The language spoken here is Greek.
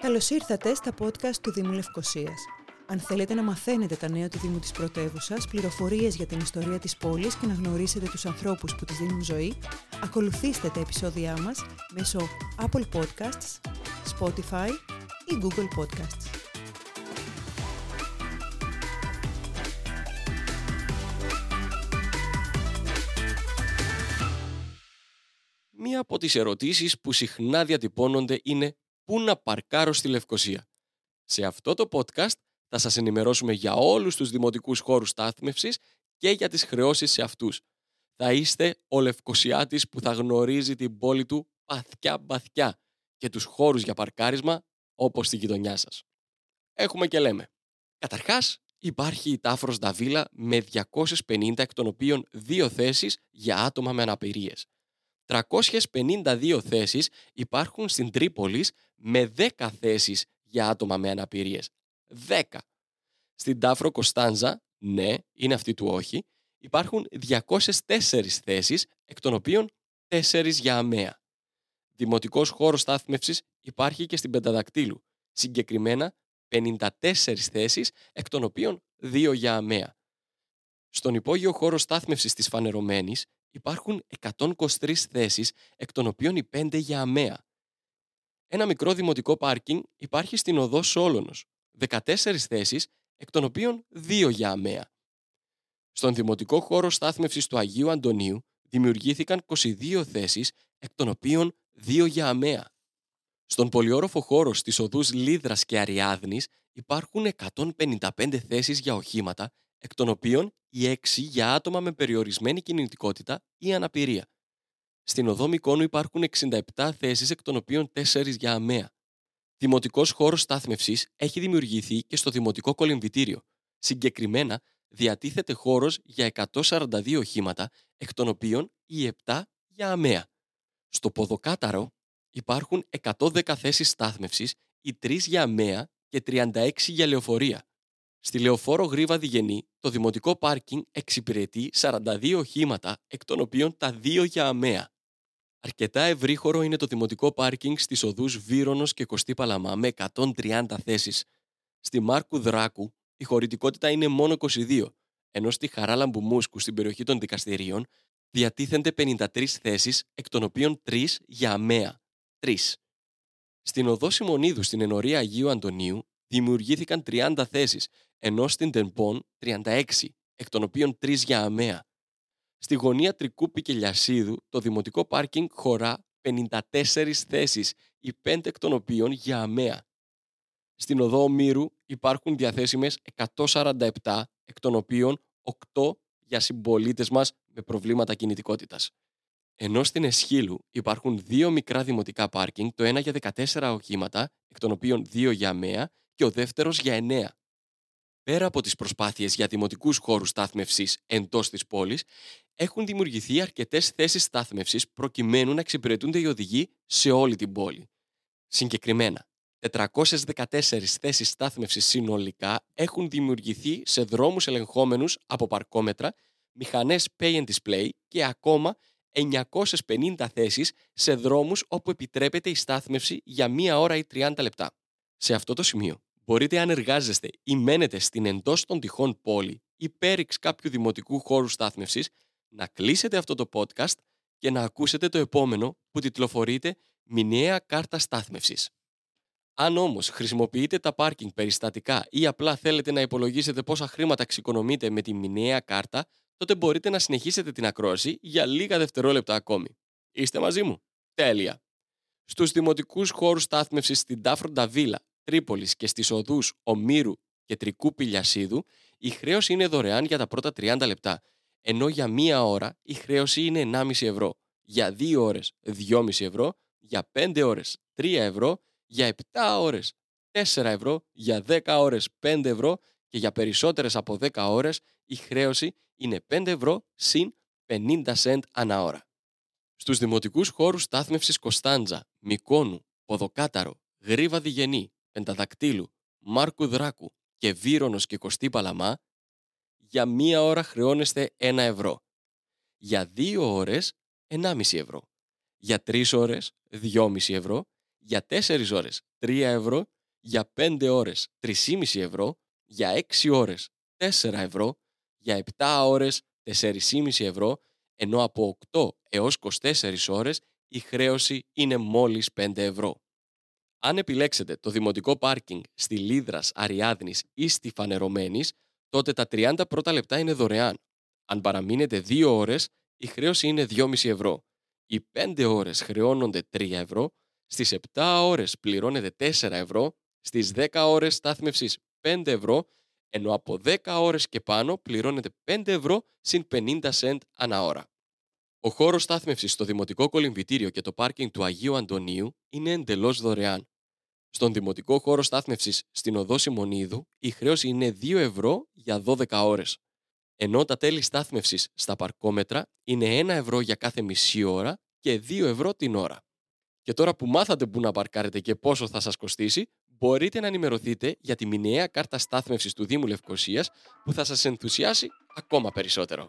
Καλώς ήρθατε στα podcast του Δήμου Λευκοσίας. Αν θέλετε να μαθαίνετε τα νέα του Δήμου της πρωτεύουσας, πληροφορίες για την ιστορία της πόλης και να γνωρίσετε τους ανθρώπους που της δίνουν ζωή, ακολουθήστε τα επεισόδια μας μέσω Apple Podcasts, Spotify ή Google Podcasts. Μία από τις ερωτήσεις που συχνά διατυπώνονται είναι «Πού να παρκάρω στη Λευκοσία». Σε αυτό το podcast θα σας ενημερώσουμε για όλους τους δημοτικούς χώρους στάθμευσης και για τις χρεώσεις σε αυτούς. Θα είστε ο Λευκοσιάτης που θα γνωρίζει την πόλη του παθιά-παθιά και τους χώρους για παρκάρισμα όπως στη γειτονιά σας. Έχουμε και λέμε. Καταρχάς, υπάρχει η Τάφρος Νταβίλα με 250 εκ των οποίων δύο θέσεις για άτομα με αναπηρίες. 352 θέσεις υπάρχουν στην Τρίπολης με 10 θέσεις για άτομα με αναπηρίες. 10. Στην Τάφρο Κωνσταντζα, ναι, είναι αυτή του όχι, υπάρχουν 204 θέσεις, εκ των οποίων 4 για αμαία. Δημοτικός χώρος στάθμευσης υπάρχει και στην Πενταδακτήλου, συγκεκριμένα 54 θέσεις, εκ των οποίων 2 για αμαία. Στον υπόγειο χώρο στάθμευσης της Φανερωμένης υπάρχουν 123 θέσεις, εκ των οποίων οι 5 για αμαία. Ένα μικρό δημοτικό πάρκινγκ υπάρχει στην οδό Σόλωνος, 14 θέσεις, εκ των οποίων 2 για αμαία. Στον δημοτικό χώρο στάθμευσης του Αγίου Αντωνίου δημιουργήθηκαν 22 θέσεις, εκ των οποίων 2 για αμαία. Στον πολυόροφο χώρο στις οδούς Λίδρας και Αριάδνης υπάρχουν 155 θέσεις για οχήματα, εκ των οποίων οι 6 για άτομα με περιορισμένη κινητικότητα ή αναπηρία. Στην οδό Μικόνου υπάρχουν 67 θέσεις, εκ των οποίων 4 για αμαία. Δημοτικός χώρος στάθμευσης έχει δημιουργηθεί και στο Δημοτικό Κολυμβητήριο. Συγκεκριμένα, διατίθεται χώρος για 142 οχήματα, εκ των οποίων οι 7 για αμαία. Στο Ποδοκάταρο υπάρχουν 110 θέσεις στάθμευσης, οι 3 για αμαία και 36 για λεωφορεία. Στη Λεωφόρο Γρήβα Διγενή, το δημοτικό πάρκινγκ εξυπηρετεί 42 οχήματα, εκ των οποίων τα 2 για αμαία. Αρκετά ευρύχωρο είναι το δημοτικό πάρκινγκ στις οδούς Βύρονο και Κωστή Παλαμά με 130 θέσεις. Στη Μάρκου Δράκου η χωρητικότητα είναι μόνο 22, ενώ στη Χαράλαμπου Μούσκου στην περιοχή των δικαστηρίων διατίθενται 53 θέσεις, εκ των οποίων 3 για αμαία. 3. Στην οδό Σιμονίδου στην ενορία Αγίου Αντωνίου δημιουργήθηκαν 30 θέσεις, ενώ στην Τεμπον 36, εκ των οποίων 3 για αμαία. Στη γωνία Τρικούπη και Λιασίδου, το δημοτικό πάρκινγκ χωρά 54 θέσεις, οι 5 εκ των οποίων για αμαία. Στην οδό Ομήρου υπάρχουν διαθέσιμες 147, εκ των οποίων 8 για συμπολίτες μας με προβλήματα κινητικότητας. Ενώ στην Εσχύλου υπάρχουν δύο μικρά δημοτικά πάρκινγκ, το ένα για 14 οχήματα, εκ των οποίων 2 για αμαία και ο δεύτερος για 9. Πέρα από τις προσπάθειες για δημοτικούς χώρους στάθμευσης εντός της πόλης, έχουν δημιουργηθεί αρκετές θέσεις στάθμευσης προκειμένου να εξυπηρετούνται οι οδηγοί σε όλη την πόλη. Συγκεκριμένα, 414 θέσεις στάθμευσης συνολικά έχουν δημιουργηθεί σε δρόμους ελεγχόμενους από παρκόμετρα, μηχανές pay and display και ακόμα 950 θέσεις σε δρόμους όπου επιτρέπεται η στάθμευση για μία ώρα ή 30 λεπτά. Σε αυτό το σημείο, μπορείτε αν εργάζεστε ή μένετε στην εντός των τυχών πόλη ή πέριξ κάποιου δημοτικού χώρου στάθμευσης, να κλείσετε αυτό το podcast και να ακούσετε το επόμενο που τιτλοφορείται «Μηνιαία κάρτα στάθμευσης». Αν όμως χρησιμοποιείτε τα πάρκινγκ περιστατικά ή απλά θέλετε να υπολογίσετε πόσα χρήματα εξοικονομείτε με τη μηνιαία κάρτα, τότε μπορείτε να συνεχίσετε την ακρόαση για λίγα δευτερόλεπτα ακόμη. Είστε μαζί μου; Τέλεια! Στους δημοτικούς χώρους στάθμευσης στην Τάφροντα Βίλα, Τρίπολης και στις οδούς Ομήρου και Τρικού Πηλιασίδου, η χρέωση είναι δωρεάν για τα πρώτα 30 λεπτά ενώ για μία ώρα η χρέωση είναι 1,5 ευρώ, για 2 ώρες 2,5 ευρώ, για 5 ώρες 3 ευρώ, για 7 ώρες 4 ευρώ, για 10 ώρες 5 ευρώ και για περισσότερες από 10 ώρες η χρέωση είναι 5 ευρώ συν 50 σέντ ανά ώρα. Στους δημοτικούς χώρους στάθμευσης Κωνσταντζα, Μικόνου, Ποδοκάταρο, Γρήβα Διγενή, Πενταδακτήλου, Μάρκου Δράκου και Βύρονος και Κωστή Παλαμά για μία ώρα χρεώνεστε 1 ευρώ. Για δύο ώρες 1,5 ευρώ. Για τρεις ώρες 2,5 ευρώ. για 4 ώρες 3 ευρώ, για 5 ώρες 3,5 ευρώ, για 6 ώρες 4 ευρώ, για 7 ώρες 4,5 ευρώ, ενώ από 8 έως 24 ώρες η χρέωση είναι μόλις 5 ευρώ. Αν επιλέξετε το δημοτικό πάρκινγκ στη Λίδρας, Αριάδνης ή στη Φανερωμένης, τότε τα 30 πρώτα λεπτά είναι δωρεάν. Αν παραμείνετε 2 ώρες, η χρέωση είναι 2,5 ευρώ. Οι 5 ώρες χρεώνονται 3 ευρώ, στις 7 ώρες πληρώνετε 4 ευρώ, στις 10 ώρες στάθμευσης 5 ευρώ, ενώ από 10 ώρες και πάνω πληρώνετε 5 ευρώ συν 50 cent ανά ώρα. Ο χώρος στάθμευσης στο Δημοτικό Κολυμβητήριο και το πάρκινγκ του Αγίου Αντωνίου είναι εντελώς δωρεάν. Στον Δημοτικό χώρο στάθμευσης στην οδό Σιμονίδου η χρέωση είναι 2 ευρώ για 12 ώρες. Ενώ τα τέλη στάθμευσης στα παρκόμετρα είναι 1 ευρώ για κάθε μισή ώρα και 2 ευρώ την ώρα. Και τώρα που μάθατε πού να παρκάρετε και πόσο θα σας κοστίσει, μπορείτε να ενημερωθείτε για τη μηνιαία κάρτα στάθμευσης του Δήμου Λευκοσίας που θα σας ενθουσιάσει ακόμα περισσότερο.